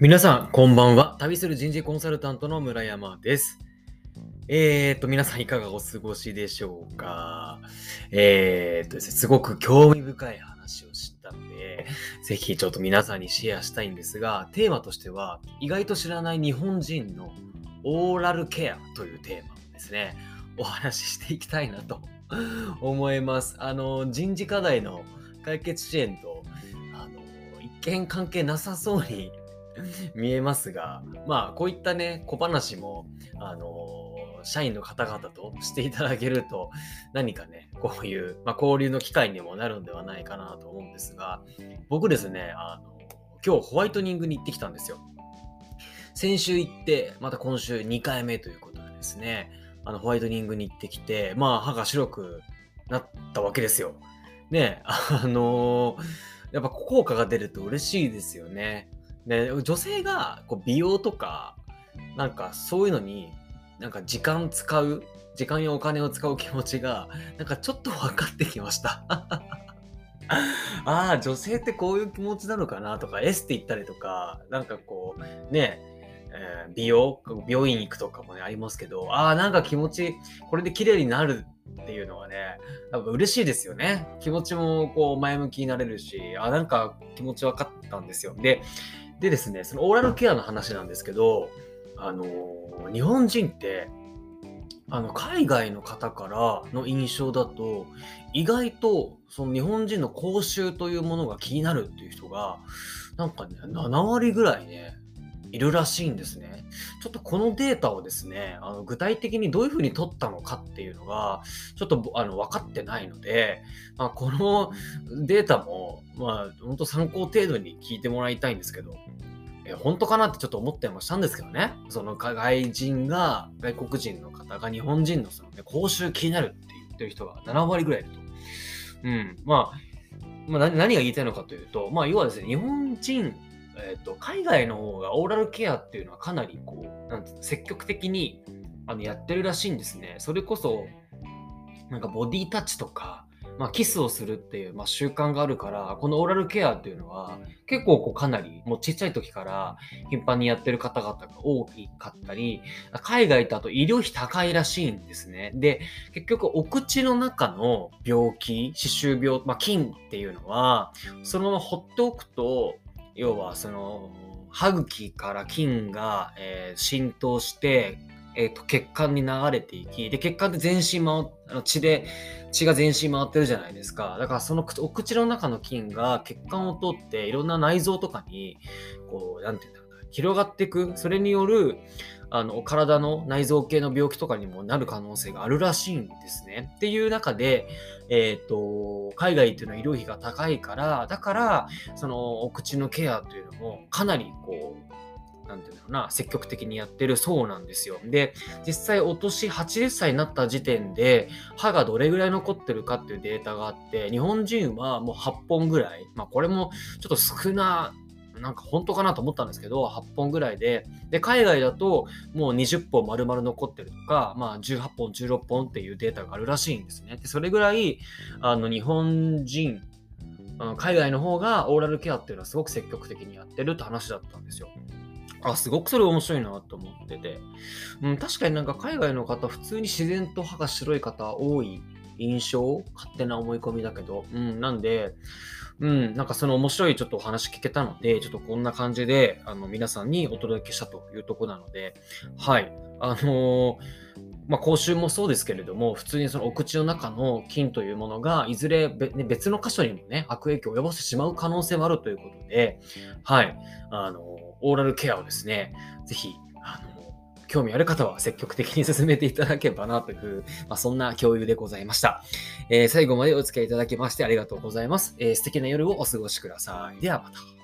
皆さん、こんばんは。旅する人事コンサルタントの村山です。えーと、皆さんいかがお過ごしでしょうか？えーとですね、すごく興味深い話を知ったので、ぜひちょっと皆さんにシェアしたいんですが、テーマとしては、意外と知らない日本人のオーラルケアというテーマですね、お話ししていきたいなと 思います。あの、人事課題の解決支援と、あの、一見関係なさそうに 見えますが、まあ、こういったね、小話も、あのー、社員の方々としていただけると、何かね、こういう、まあ、交流の機会にもなるんではないかなと思うんですが、僕ですね、あの今日ホワイトニングに行ってきたんですよ。先週行って、また今週2回目ということでですね、あの、ホワイトニングに行ってきて、まあ、歯が白くなったわけですよ。ね、あのー、やっぱ効果が出ると嬉しいですよね。で、女性がこう美容とか、なんかそういうのに、なんか時間使う、時間やお金を使う気持ちが、なんかちょっと分かってきました。ああ、女性ってこういう気持ちなのかなとか、エステ行ったりとか、なんかこう、ね、えー、美容、病院行くとかもね、ありますけど、ああ、なんか気持ち、これで綺麗になるっていうのはね、なんか嬉しいですよね。気持ちもこう前向きになれるし、あなんか気持ち分かったんですよ。で、でですね、そのオーラルケアの話なんですけど、あのー、日本人って、あの、海外の方からの印象だと、意外と、その日本人の口臭というものが気になるっていう人が、なんかね、7割ぐらいね、いるらしいんですね。ちょっとこのデータをですね、あの具体的にどういうふうに取ったのかっていうのが、ちょっとあの分かってないので、まあ、このデータも、まあ、本当参考程度に聞いてもらいたいんですけど、え本当かなってちょっと思ったりもしたんですけどね。その外人が、外国人の方が日本人のその、ね、講習気になるって言ってる人が7割ぐらいいると。うん。まあ、まあ、何が言いたいのかというと、まあ、要はですね、日本人えーと、海外の方がオーラルケアっていうのはかなりこうなん積極的にあのやってるらしいんですね。それこそなんかボディタッチとか、まあ、キスをするっていう、まあ、習慣があるからこのオーラルケアっていうのは結構こうかなりもうちっちゃい時から頻繁にやってる方々が多かったり海外だと医療費高いらしいんですね。で結局お口の中の病気歯周病、まあ、菌っていうのはそのまま放っておくと要はその歯茎から菌が、えー、浸透して、えーと、血管に流れていきで血管って全身回あの血で血が全身回ってるじゃないですか。だからそのお口の中の菌が血管を通っていろんな内臓とかにこう何て言うんだろう。広がっていくそれによるあの、体の内臓系の病気とかにもなる可能性があるらしいんですね。っていう中で、え、ー、と、海外っていうのは医療費が高いから、だから、その、お口のケアというのも、かなりこう、なんていうんだろうな、積極的にやってるそうなんですよ。で、実際お年80歳になった時点で、歯がどれぐらい残ってるかっていうデータがあって、日本人はもう8本ぐらい、まあこれもちょっと少ななんか本当かなと思ったんですけど、8本ぐらいで、で、海外だともう20本丸々残ってるとか、まあ18本、16本っていうデータがあるらしいんですね。で、それぐらい、あの、日本人、海外の方がオーラルケアっていうのはすごく積極的にやってるって話だったんですよ。あ、すごくそれ面白いなと思ってて。うん、確かになんか海外の方、普通に自然と歯が白い方多い印象勝手な思い込みだけど。うん、なんで、うん、なんかその面白いちょっとお話聞けたので、ちょっとこんな感じで、あの、皆さんにお届けしたというとこなので、はい。あのー、まあ、口臭もそうですけれども、普通にそのお口の中の菌というものが、いずれ別の箇所にもね、悪影響を及ぼしてしまう可能性もあるということで、はい。あの、オーラルケアをですね、ぜひ、興味ある方は積極的に進めていただければなという、まあ、そんな共有でございました。えー、最後までお付き合いいただきましてありがとうございます。えー、素敵な夜をお過ごしください。ではまた。